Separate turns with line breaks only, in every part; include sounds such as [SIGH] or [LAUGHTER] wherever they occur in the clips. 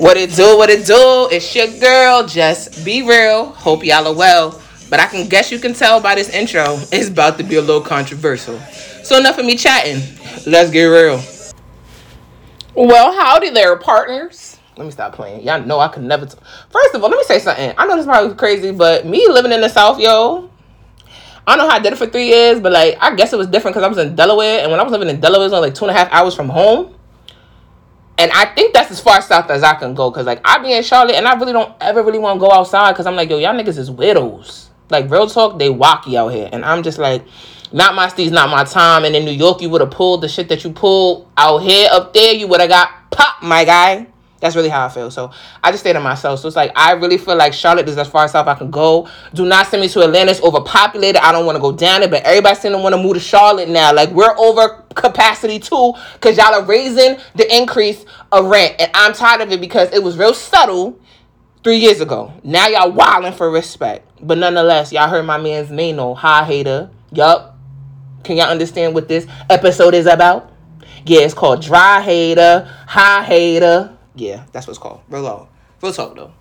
What it do, what it do? It's your girl, just be real. Hope y'all are well. But I can guess you can tell by this intro, it's about to be a little controversial. So enough of me chatting. Let's get real. Well, howdy there, partners. Let me stop playing. Y'all know I could never. T- First of all, let me say something. I know this probably crazy, but me living in the South, yo, I don't know how I did it for three years, but like I guess it was different because I was in Delaware, and when I was living in Delaware, it was only like two and a half hours from home. And I think that's as far south as I can go, cause like I be in Charlotte, and I really don't ever really want to go outside, cause I'm like, yo, y'all niggas is widows. Like real talk, they wacky out here, and I'm just like, not my steez, not my time. And in New York, you would have pulled the shit that you pulled out here, up there, you would have got pop, my guy. That's really how I feel. So I just stay to myself. So it's like I really feel like Charlotte is as far south I can go. Do not send me to Atlanta. It's overpopulated. I don't want to go down it, but everybody saying they want to move to Charlotte now. Like we're over capacity too, because y'all are raising the increase of rent. And I'm tired of it because it was real subtle three years ago. Now y'all wilding for respect. But nonetheless, y'all heard my man's Maino, high hater. Yup. Can y'all understand what this episode is about? Yeah, it's called Dry Hater, High Hater. Yeah, that's what it's called. Real low. Real talk though.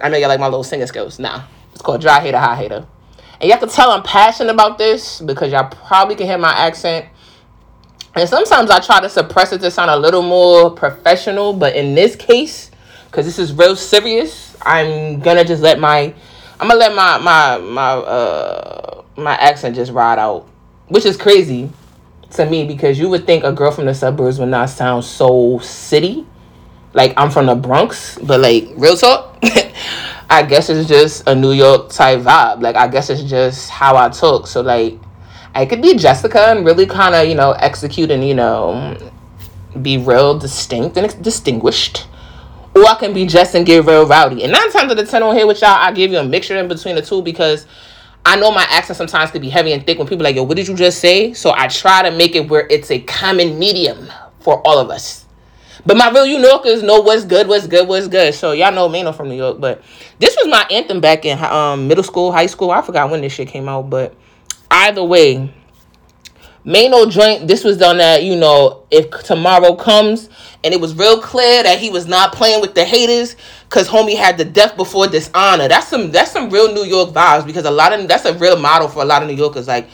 I know y'all like my little singing skills. Nah. It's called Dry Hater, High Hater. And y'all can tell I'm passionate about this because y'all probably can hear my accent. And sometimes I try to suppress it to sound a little more professional, but in this case, because this is real serious, I'm gonna just let my I'm gonna let my my my uh my accent just ride out. Which is crazy to me because you would think a girl from the suburbs would not sound so city. Like I'm from the Bronx, but like real talk, [LAUGHS] I guess it's just a New York type vibe. Like I guess it's just how I talk. So like I could be Jessica and really kind of you know execute and you know be real distinct and distinguished. Or I can be Jess and get real rowdy. And nine times out of ten on here with y'all, I give you a mixture in between the two because I know my accent sometimes can be heavy and thick when people like, yo, what did you just say? So I try to make it where it's a common medium for all of us. But my real New Yorkers know what's good, what's good, what's good. So y'all know Maino from New York. But this was my anthem back in um, middle school, high school. I forgot when this shit came out. But either way, Maino joint, this was done that, you know, if tomorrow comes and it was real clear that he was not playing with the haters because homie had the death before dishonor. That's some that's some real New York vibes because a lot of that's a real model for a lot of New Yorkers. Like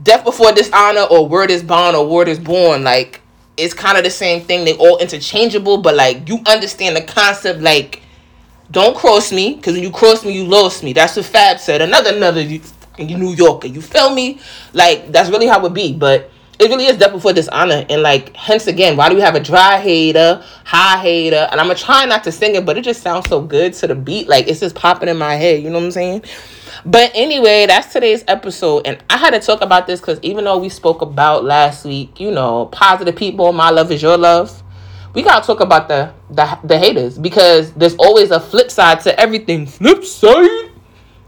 death before dishonor or word is bond or word is born. Like it's kind of the same thing. They all interchangeable, but like you understand the concept. Like don't cross me because when you cross me, you lost me. That's what Fab said. Another another you, you New Yorker. You feel me? Like that's really how it be. But it really is death before dishonor. And like hence again, why do we have a dry hater, high hater? And I'm gonna try not to sing it, but it just sounds so good to the beat. Like it's just popping in my head. You know what I'm saying? But anyway, that's today's episode. And I had to talk about this because even though we spoke about last week, you know, positive people, my love is your love. We gotta talk about the the, the haters because there's always a flip side to everything. Flip side.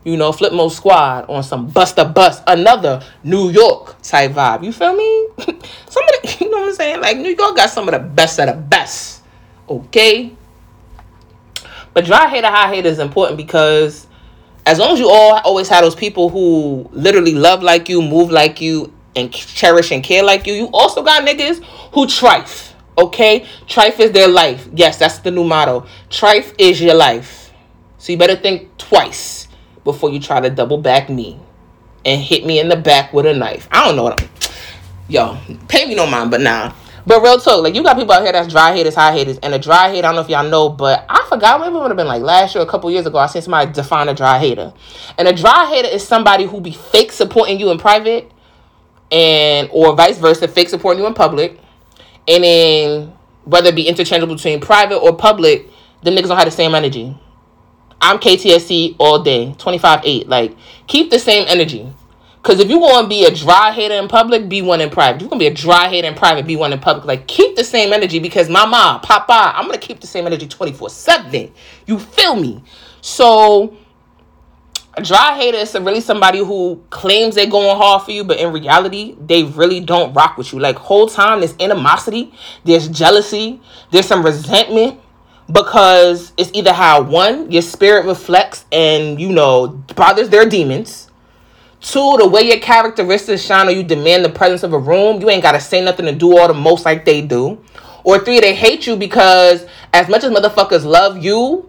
You know, Flip Mode Squad on some Busta Bus, another New York type vibe. You feel me? [LAUGHS] some of the, [LAUGHS] you know what I'm saying? Like New York got some of the best of the best. Okay. But dry hater, high hater is important because as long as you all always have those people who literally love like you, move like you, and cherish and care like you, you also got niggas who trife. Okay? Trife is their life. Yes, that's the new motto. Trife is your life. So you better think twice before you try to double back me and hit me in the back with a knife. I don't know what I'm. Yo, pay me no mind, but nah. But real talk, like you got people out here that's dry haters, high haters, and a dry hater. I don't know if y'all know, but I forgot. Maybe it would have been like last year, a couple years ago. I seen somebody define a dry hater, and a dry hater is somebody who be fake supporting you in private, and or vice versa, fake supporting you in public, and then whether it be interchangeable between private or public, the niggas don't have the same energy. I'm KTSE all day, 25 8. Like, keep the same energy. Because if you want to be a dry hater in public, be one in private. If you're to be a dry hater in private, be one in public. Like, keep the same energy because mama, papa, I'm to keep the same energy 24 7. You feel me? So, a dry hater is really somebody who claims they're going hard for you, but in reality, they really don't rock with you. Like, whole time, there's animosity, there's jealousy, there's some resentment because it's either how one your spirit reflects and you know bothers their demons two the way your characteristics shine or you demand the presence of a room you ain't gotta say nothing to do all the most like they do Or three, they hate you because as much as motherfuckers love you,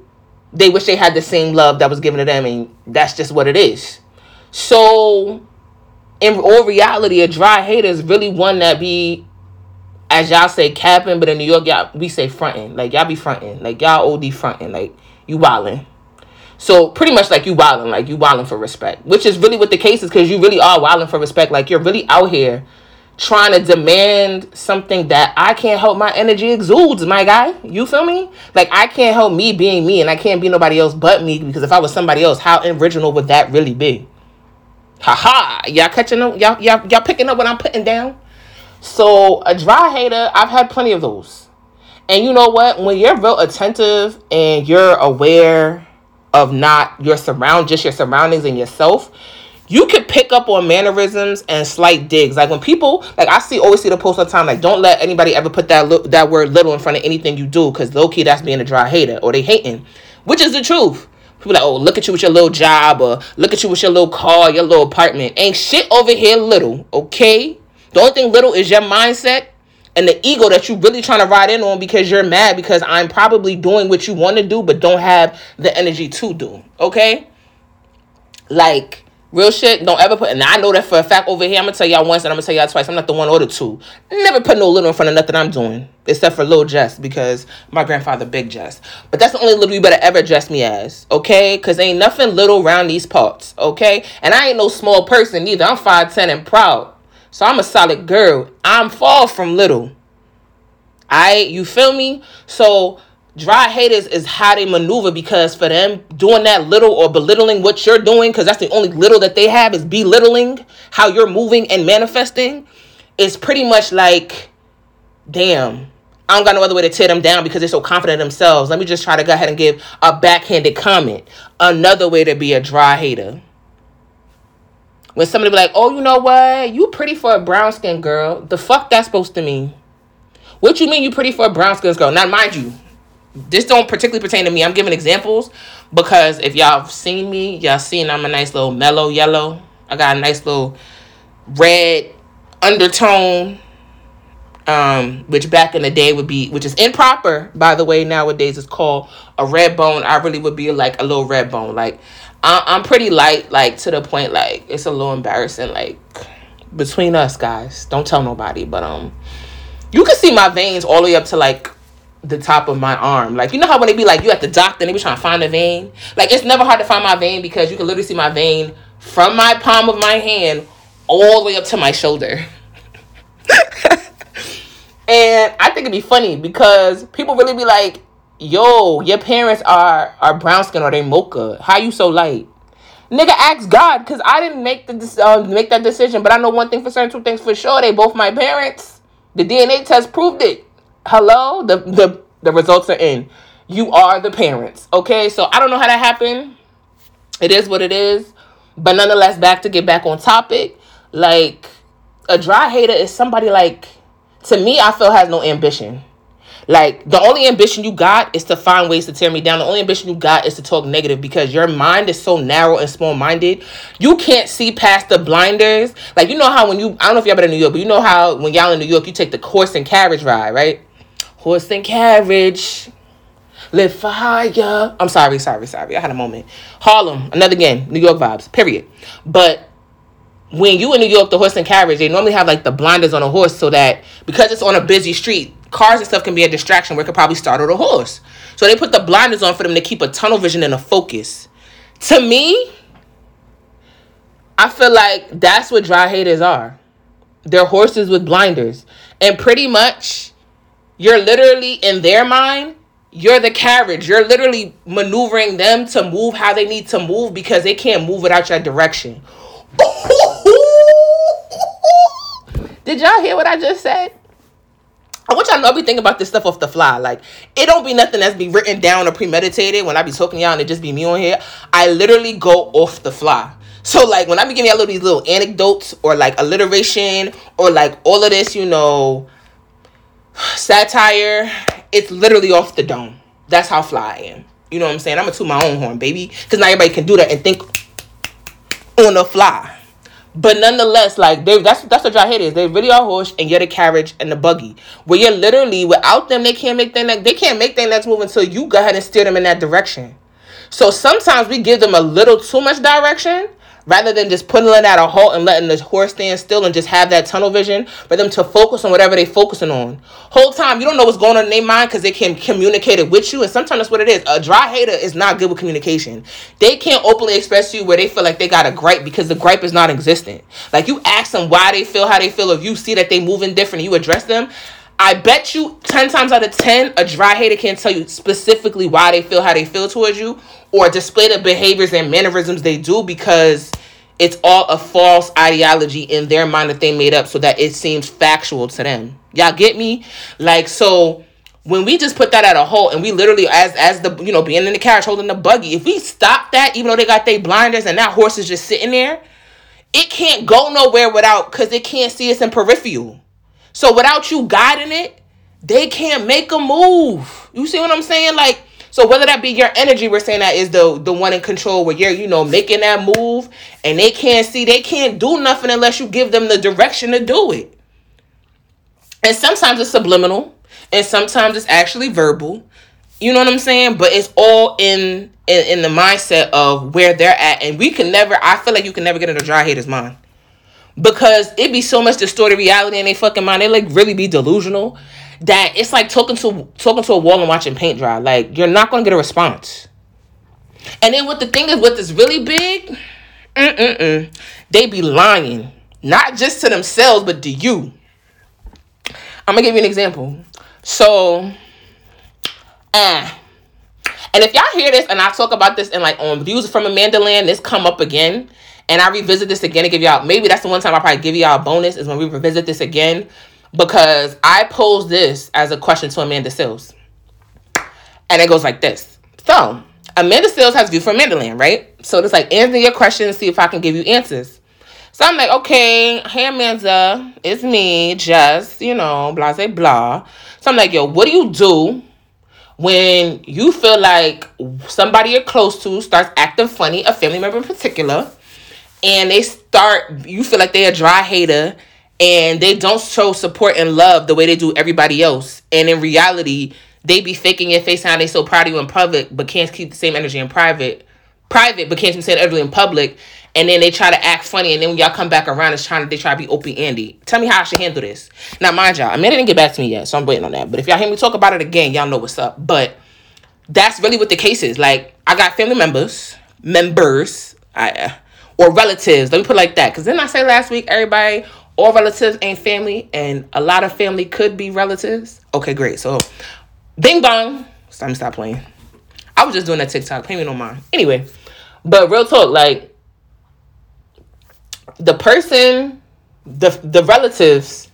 they wish they had the same love that was given to them, and that's just what it is. So, in all reality, a dry hater is really one that be, as y'all say, capping, but in New York, y'all we say fronting. Like y'all be fronting. Like y'all OD fronting. Like you wildin'. So pretty much like you wilding, like you wilding for respect, which is really what the case is, because you really are wilding for respect. Like you're really out here trying to demand something that I can't help my energy exudes, my guy. You feel me? Like I can't help me being me, and I can't be nobody else but me. Because if I was somebody else, how original would that really be? Haha, y'all catching up? Y'all, y'all, y'all picking up what I'm putting down? So a dry hater, I've had plenty of those. And you know what? When you're real attentive and you're aware of not your surround, just your surroundings and yourself, you could pick up on mannerisms and slight digs. Like when people, like I see, always see the post all the time, like don't let anybody ever put that li- that word little in front of anything you do, because low key that's being a dry hater or they hating, which is the truth. People like, oh, look at you with your little job or look at you with your little car, your little apartment. Ain't shit over here little, okay? The only thing little is your mindset and the ego that you're really trying to ride in on because you're mad because I'm probably doing what you want to do but don't have the energy to do. Okay? Like real shit, don't ever put and I know that for a fact over here, I'm gonna tell y'all once and I'm gonna tell y'all twice. I'm not the one or the two. Never put no little in front of nothing I'm doing. Except for little Jess because my grandfather big Jess. But that's the only little you better ever address me as, okay? Cause ain't nothing little around these parts, okay? And I ain't no small person either. I'm 5'10 and proud. So I'm a solid girl. I'm far from little. I you feel me? So dry haters is how they maneuver because for them doing that little or belittling what you're doing because that's the only little that they have is belittling how you're moving and manifesting is pretty much like damn I don't got no other way to tear them down because they're so confident themselves. Let me just try to go ahead and give a backhanded comment. Another way to be a dry hater. When somebody be like, oh, you know what? You pretty for a brown skin girl. The fuck that's supposed to mean? What you mean you pretty for a brown skin girl? Now, mind you, this don't particularly pertain to me. I'm giving examples because if y'all seen me, y'all seen I'm a nice little mellow yellow. I got a nice little red undertone, um, which back in the day would be, which is improper, by the way. Nowadays, it's called a red bone. I really would be like a little red bone. Like I- I'm pretty light, like to the point, like it's a little embarrassing. Like between us guys, don't tell nobody, but um, you can see my veins all the way up to like the top of my arm. Like you know how when they be like you at the doctor and they be trying to find a vein. Like it's never hard to find my vein because you can literally see my vein from my palm of my hand all the way up to my shoulder. [LAUGHS] and I think it'd be funny because people really be like, "Yo, your parents are are brown skin or they mocha. How you so light?" Nigga, ask God because I didn't make the uh, make that decision. But I know one thing for certain, two things for sure. They both my parents. The DNA test proved it hello the the the results are in you are the parents okay so i don't know how that happened it is what it is but nonetheless back to get back on topic like a dry hater is somebody like to me i feel has no ambition like the only ambition you got is to find ways to tear me down. The only ambition you got is to talk negative because your mind is so narrow and small minded. You can't see past the blinders. Like you know how when you I don't know if y'all been in New York, but you know how when y'all in New York you take the horse and carriage ride, right? Horse and carriage. Live fire. I'm sorry, sorry, sorry. I had a moment. Harlem, another game. New York vibes, period. But when you in New York, the horse and carriage, they normally have like the blinders on a horse so that because it's on a busy street, cars and stuff can be a distraction where it could probably startle the horse. So they put the blinders on for them to keep a tunnel vision and a focus. To me, I feel like that's what dry haters are. They're horses with blinders. And pretty much you're literally in their mind, you're the carriage. You're literally maneuvering them to move how they need to move because they can't move without your direction. Did y'all hear what I just said? I want y'all to know I be thinking about this stuff off the fly. Like, it don't be nothing that's be written down or premeditated when I be talking y'all and it just be me on here. I literally go off the fly. So like when I be giving y'all these little anecdotes or like alliteration or like all of this, you know, satire, it's literally off the dome. That's how fly I am. You know what I'm saying? I'm gonna toot my own horn, baby. Because not everybody can do that and think on the fly. But nonetheless, like they that's that's what dry hater is. They really are horse and you're the carriage and the buggy. Where you're literally without them, they can't make their next they can't make their next move until you go ahead and steer them in that direction. So sometimes we give them a little too much direction rather than just putting it at a halt and letting the horse stand still and just have that tunnel vision for them to focus on whatever they're focusing on. Whole time you don't know what's going on in their mind because they can communicate it with you, and sometimes that's what it is. A dry hater is not good with communication. They can't openly express to you where they feel like they got a gripe because the gripe is not existent. Like you ask them why they feel how they feel, if you see that they moving different, you address them. I bet you 10 times out of 10, a dry hater can't tell you specifically why they feel how they feel towards you or display the behaviors and mannerisms they do because it's all a false ideology in their mind that they made up so that it seems factual to them. Y'all get me? Like, so when we just put that at a halt and we literally as as the you know being in the carriage holding the buggy if we stop that even though they got their blinders and that horse is just sitting there it can't go nowhere without because it can't see us in peripheral so without you guiding it they can't make a move you see what i'm saying like so whether that be your energy, we're saying that is the the one in control where you're, you know, making that move and they can't see, they can't do nothing unless you give them the direction to do it. And sometimes it's subliminal, and sometimes it's actually verbal. You know what I'm saying? But it's all in in, in the mindset of where they're at. And we can never, I feel like you can never get in a dry hater's mind. Because it be so much distorted reality in their fucking mind. They like really be delusional that it's like talking to talking to a wall and watching paint dry. Like you're not gonna get a response. And then what the thing is, what is really big, mm-mm-mm, they be lying, not just to themselves, but to you. I'm gonna give you an example. So, ah. And if y'all hear this and I talk about this and like on views from Amanda Land, this come up again. And I revisit this again and give y'all maybe that's the one time I probably give y'all a bonus is when we revisit this again because I posed this as a question to Amanda Seales. And it goes like this. So, Amanda Seales has view from Amanda Land, right? So it's like, answer your questions, and see if I can give you answers. So I'm like, okay, hey Amanda, it's me, just, you know, blah, blah, blah. So I'm like, yo, what do you do when you feel like somebody you're close to starts acting funny, a family member in particular, and they start, you feel like they're a dry hater and they don't show support and love the way they do everybody else. And in reality, they be faking your face how they so proud of you in public, but can't keep the same energy in private. Private, but can't the same energy in public. And then they try to act funny, and then when y'all come back around, it's trying to they try to be Opie Andy. Tell me how I should handle this. Now, mind y'all, I mean, didn't get back to me yet, so I'm waiting on that. But if y'all hear me talk about it again, y'all know what's up. But that's really what the case is. Like, I got family members, members, I, uh, or relatives. Let me put it like that. Because then I say last week, everybody all relatives ain't family, and a lot of family could be relatives. Okay, great. So, bing bong. It's time to stop playing. I was just doing that TikTok. Pay me no mind. Anyway, but real talk, like the person, the the relatives,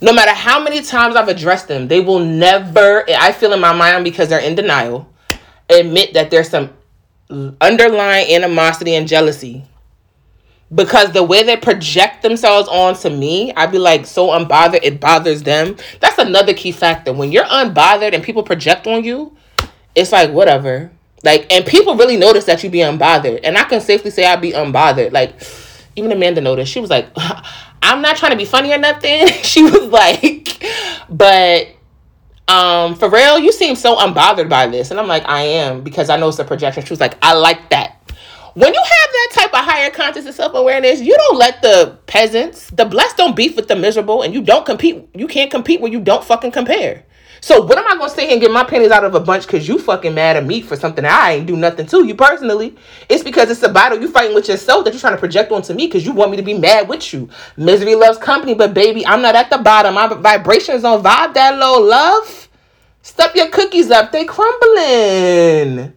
no matter how many times I've addressed them, they will never. I feel in my mind because they're in denial. Admit that there's some underlying animosity and jealousy because the way they project themselves onto me, I'd be like so unbothered, it bothers them. That's another key factor. When you're unbothered and people project on you, it's like whatever. Like, and people really notice that you be unbothered. And I can safely say I'd be unbothered. Like, even Amanda noticed. She was like, [LAUGHS] I'm not trying to be funny or nothing. [LAUGHS] she was like, but um, for real, you seem so unbothered by this. And I'm like, I am because I know it's a projection. She was like, I like that when you have that type of higher conscious and self-awareness you don't let the peasants the blessed don't beef with the miserable and you don't compete you can't compete where you don't fucking compare so what am i gonna stay here and get my pennies out of a bunch because you fucking mad at me for something i ain't do nothing to you personally? It's because it's a battle you fighting with yourself that you're trying to project onto me because you want me to be mad with you. Misery loves company but baby i'm not at the bottom. My vibrations don't vibe that low love. Step your cookies up they crumbling.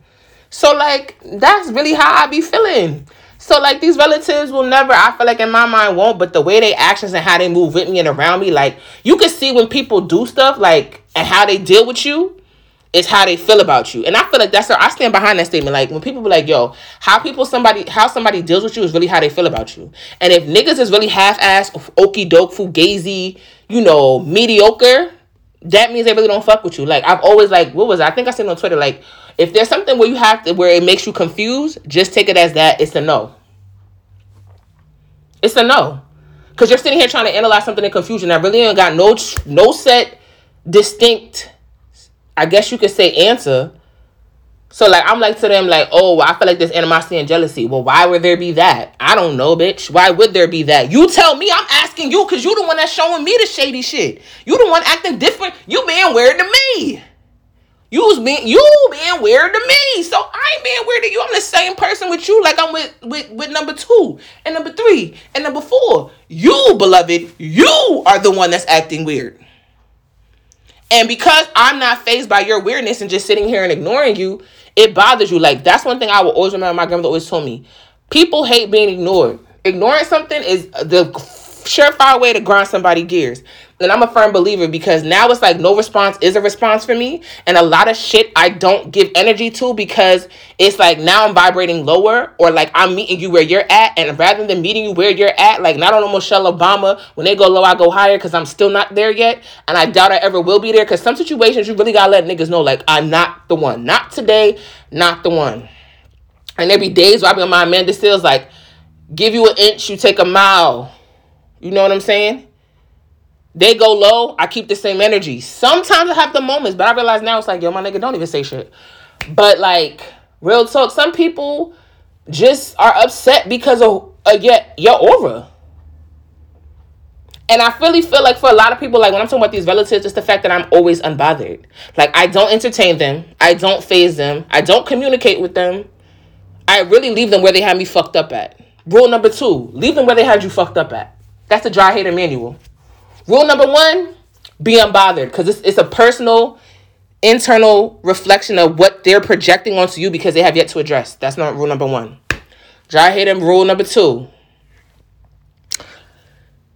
So like that's really how I be feeling. So like these relatives will never, I feel like in my mind won't, but the way they actions and how they move with me and around me, like you can see when people do stuff like and how they deal with you is how they feel about you. And I feel like that's I stand behind that statement. Like when people be like, yo, how people somebody how somebody deals with you is really how they feel about you. And if niggas is really half ass, okey doke, fugazi, you know, mediocre, that means they really don't fuck with you. Like I've always like, what was I think I said on Twitter, like if there's something where you have to where it makes you confused, just take it as that it's a no. It's a no. Cause you're sitting here trying to analyze something in confusion that really ain't got no no set distinct, I guess you could say answer. So like I'm like to them like, oh, I feel like there's animosity and jealousy. Well, why would there be that? I don't know, bitch. Why would there be that? You tell me. I'm asking you because you the one that's showing me the shady shit. You the one acting different. You being weird to me. You's being you being weird to me. So I ain't being weird to you. I'm the same person with you, like I'm with with, with number two and number three and number four. You, beloved, you are the one that's acting weird. And because I'm not phased by your weirdness and just sitting here and ignoring you, it bothers you. Like that's one thing I will always remember. My grandmother always told me: people hate being ignored. Ignoring something is the surefire way to grind somebody gears. And I'm a firm believer because now it's like no response is a response for me. And a lot of shit I don't give energy to because it's like now I'm vibrating lower or like I'm meeting you where you're at. And rather than meeting you where you're at, like not on Michelle Obama, when they go low, I go higher because I'm still not there yet. And I doubt I ever will be there because some situations you really gotta let niggas know, like, I'm not the one. Not today, not the one. And there be days where I be on my Amanda Seales, like, give you an inch, you take a mile. You know what I'm saying? They go low, I keep the same energy. Sometimes I have the moments, but I realize now it's like, yo, my nigga, don't even say shit. But like, real talk, some people just are upset because of uh, your, your aura. And I really feel like for a lot of people, like when I'm talking about these relatives, it's the fact that I'm always unbothered. Like I don't entertain them, I don't phase them, I don't communicate with them. I really leave them where they had me fucked up at. Rule number two: leave them where they had you fucked up at. That's the dry hater manual. Rule number one, be unbothered because it's, it's a personal, internal reflection of what they're projecting onto you because they have yet to address. That's not rule number one. Dry hate them. Rule number two.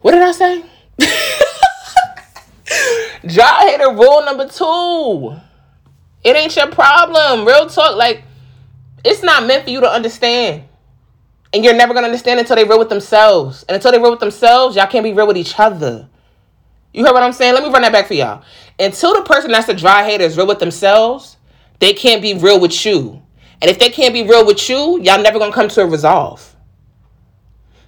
What did I say? [LAUGHS] Dry hater rule number two. It ain't your problem. Real talk. Like, it's not meant for you to understand. And you're never gonna understand until they real with themselves. And until they real with themselves, y'all can't be real with each other. You heard what I'm saying? Let me run that back for y'all. Until the person that's a dry hater is real with themselves, they can't be real with you. And if they can't be real with you, y'all never gonna come to a resolve.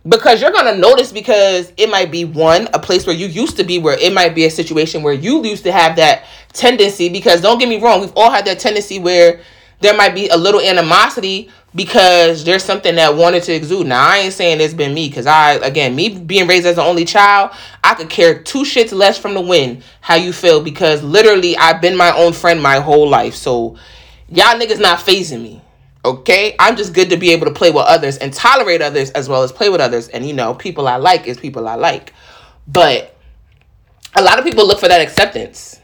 Because you're gonna notice because it might be one, a place where you used to be, where it might be a situation where you used to have that tendency. Because don't get me wrong, we've all had that tendency where there might be a little animosity because there's something that wanted to exude. Now I ain't saying it's been me because I again me being raised as an only child, I could care two shits less from the wind how you feel because literally I've been my own friend my whole life. So y'all niggas not phasing me. Okay? I'm just good to be able to play with others and tolerate others as well as play with others. And you know, people I like is people I like. But a lot of people look for that acceptance.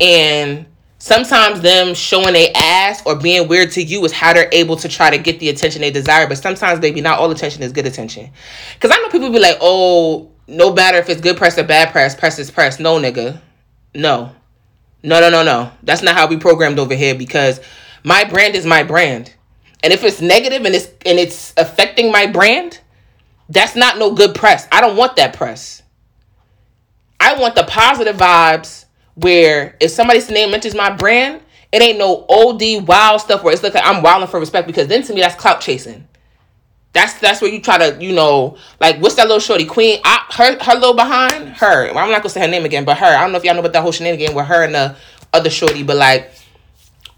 And sometimes them showing a ass or being weird to you is how they're able to try to get the attention they desire. But sometimes, baby, not all attention is good attention. Because I know people be like, oh, no matter if it's good press or bad press, press is press. No, nigga. No. No, no, no, no. That's not how we programmed over here because my brand is my brand. And if it's negative and it's and it's affecting my brand, that's not no good press. I don't want that press. I want the positive vibes where if somebody's name mentions my brand, it ain't no OD wild stuff where it's like I'm wilding for respect because then to me that's clout chasing. That's that's where you try to you know like what's that little shorty queen? I, her her little behind her. I'm not gonna say her name again but her. I don't know if y'all know about that whole shenanigan with her and the other shorty but like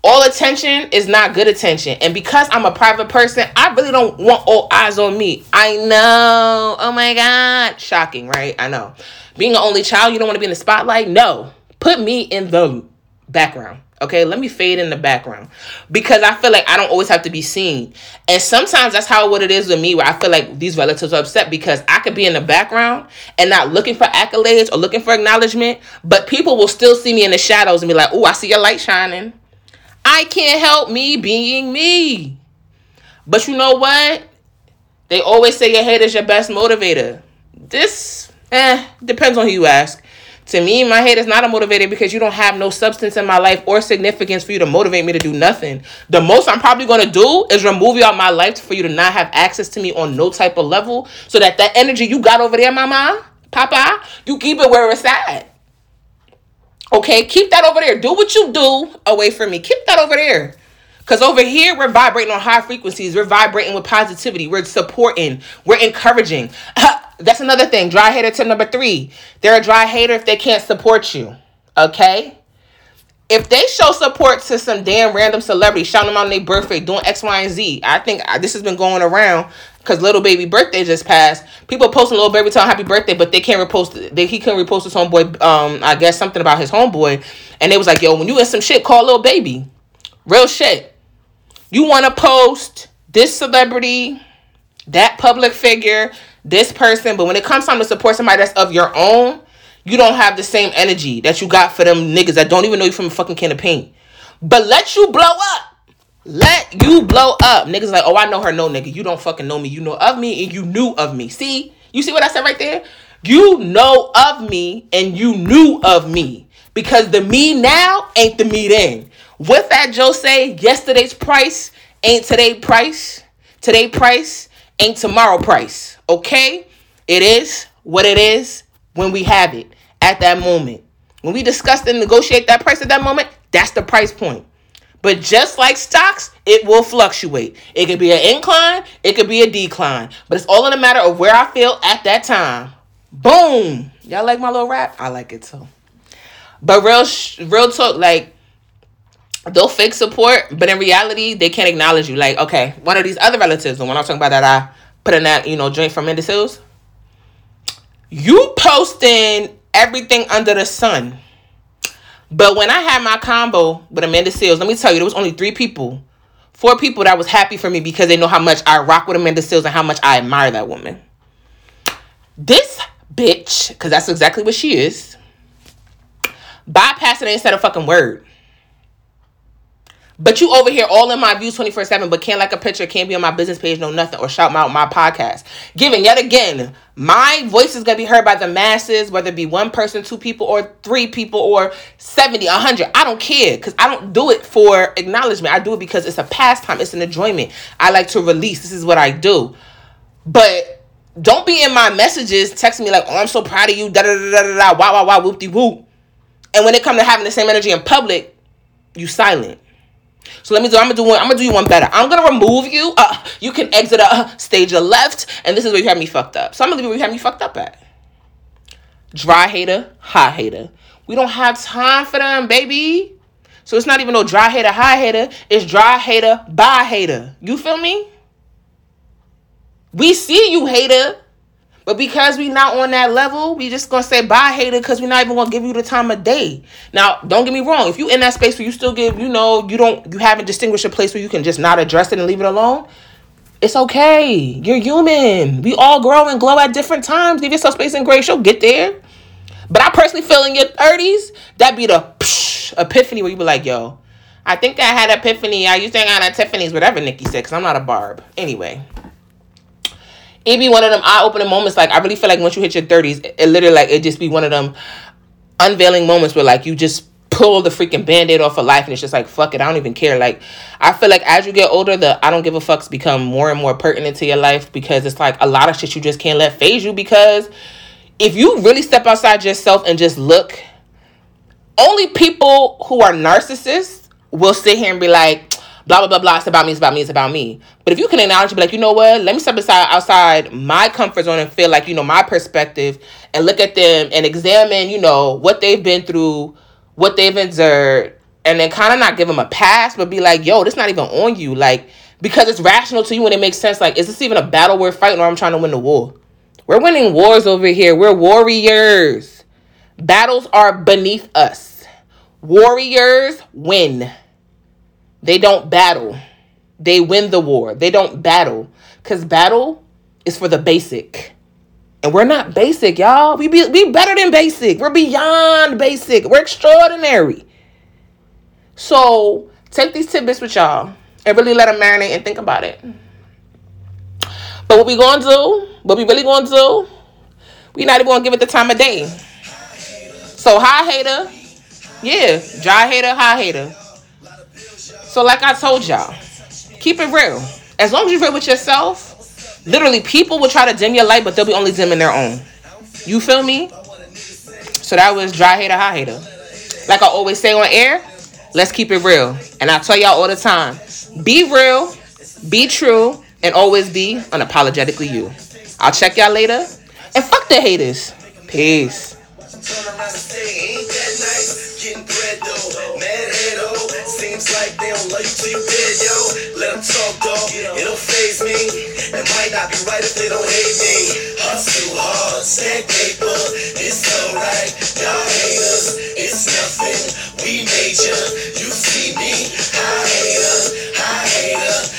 all attention is not good attention. And because I'm a private person I really don't want all eyes on me. I know. Oh my god. Shocking right? I know. Being an only child you don't want to be in the spotlight? No Put me in the background. Okay, let me fade in the background because I feel like I don't always have to be seen. And sometimes that's how what it is with me, where I feel like these relatives are upset because I could be in the background and not looking for accolades or looking for acknowledgement, but people will still see me in the shadows and be like, oh, I see your light shining. I can't help me being me. But you know what? They always say your hate is your best motivator. This, eh, depends on who you ask. To me, my hate is not a motivator because you don't have no substance in my life or significance for you to motivate me to do nothing. The most I'm probably going to do is remove you out my life for you to not have access to me on no type of level so that that energy you got over there, mama, papa, you keep it where it's at. Okay, keep that over there. Do what you do away from me. Keep that over there. Because over here, we're vibrating on high frequencies. We're vibrating with positivity. We're supporting. We're encouraging. [LAUGHS] That's another thing. Dry hater tip number three. They're a dry hater if they can't support you. Okay? If they show support to some damn random celebrity, shouting them out on their birthday, doing X, Y, and Z, I think this has been going around because Lil Baby birthday just passed. People posting Lil Baby telling happy birthday, but they can't repost. They he couldn't repost his homeboy. Um, I guess something about his homeboy, and they was like, "Yo, when you in some shit, call Lil Baby." Real shit. You want to post this celebrity, that public figure, this person, but when it comes time to support somebody that's of your own, you don't have the same energy that you got for them niggas that don't even know you from a fucking can of paint. But let you blow up. Let you blow up. Niggas like, oh, I know her. No, nigga. You don't fucking know me. You know of me and you knew of me. See? You see what I said right there? You know of me and you knew of me. Because the me now ain't the me then. With that, Joe say, yesterday's price ain't today price. Today price ain't tomorrow price. Okay? It is what it is when we have it at that moment. When we discuss and negotiate that price at that moment, that's the price point. But just like stocks, it will fluctuate. It could be an incline, it could be a decline. But it's all in a matter of where I feel at that time. Boom. Y'all like my little rap? I like it too. But real, real talk, like they'll fake support, but in reality, they can't acknowledge you. Like, okay, one of these other relatives, the one I'm talking about that I put in that, you know, joint from Hills, you posting everything under the sun. But when I had my combo with Amanda Seales, let me tell you, there was only three people, four people that was happy for me because they know how much I rock with Amanda Seales and how much I admire that woman. This bitch, because that's exactly what she is, bypassing ain't said a fucking word. But you over here all in my views 24 7, but can't like a picture, can't be on my business page, no nothing, or shout out my podcast. Giving yet again, my voice is gonna be heard by the masses, whether it be one person, two people, or three people, or 70, 100. I don't care because I don't do it for acknowledgement. I do it because it's a pastime, it's an enjoyment. I like to release. This is what I do. But don't be in my messages texting me like, oh, I'm so proud of you, da da da da da, da, wow, wow, wow, whoop de whoop. And when it comes to having the same energy in public, you silent. So let me do. I'm gonna do one. I'm gonna do you one better. I'm gonna remove you. Uh, you can exit a uh, stage a left, and this is where you have me fucked up. So I'm gonna leave where you have me fucked up at. Dry hater, high hater. We don't have time for them, baby. So it's not even no dry hater, high hater. It's dry hater, bye hater. You feel me? We see you, hater. But because we not on that level, we just gonna say bye hater because we're not even gonna give you the time of day. Now, don't get me wrong. If you in that space where you still give, you know, you don't you haven't distinguished a place where you can just not address it and leave it alone, it's okay. You're human. We all grow and glow at different times. Leave yourself space and grace. You'll get there. But I personally feel in your 30s, that be the psh, epiphany where you be like, yo, I think I had epiphany. I used to hang out at Tiffany's, whatever Nicki said, because I'm not a barb. Anyway it be one of them eye opening moments. Like I really feel like once you hit your thirties, it, it literally like it just be one of them unveiling moments where like you just pull the freaking band-aid off of life and it's just like fuck it, I don't even care. Like I feel like as you get older, the I don't give a fucks become more and more pertinent to your life because it's like a lot of shit you just can't let phase you because if you really step outside yourself and just look, only people who are narcissists will sit here and be like, blah blah blah blah. It's about me. It's about me. It's about me. But if you can acknowledge, be like, you know what? Let me step aside outside my comfort zone and feel like you know my perspective, and look at them and examine, you know, what they've been through, what they've endured, and then kind of not give them a pass, but be like, yo, this not even on you, like because it's rational to you and it makes sense. Like, is this even a battle we're fighting, or I'm trying to win the war? We're winning wars over here. We're warriors. Battles are beneath us. Warriors win. They don't battle. They win the war. They don't battle. Cause battle is for the basic. And we're not basic, y'all. We be we better than basic. We're beyond basic. We're extraordinary. So take these tidbits with y'all and really let them marinate and think about it. But what we gonna do, what we really gonna do, we not even gonna give it the time of day. So high hater, yeah, dry hater, high hater. So, like I told y'all, keep it real. As long as you're real with yourself, literally, people will try to dim your light, but they'll be only dimming their own. You feel me? So that was dry hater, high hater. Like I always say on air,
let's keep it real. And I tell y'all all the time be real, be true, and always be unapologetically you. I'll check y'all later. And fuck the haters. Peace seems like they don't like you till you dead, yo. Let them talk, dog. It don't phase me. It might not be right if they don't hate me. Hustle hard, stack paper. It's alright. Y'all haters, it's nothing. We major. You see me, high hater, high hater.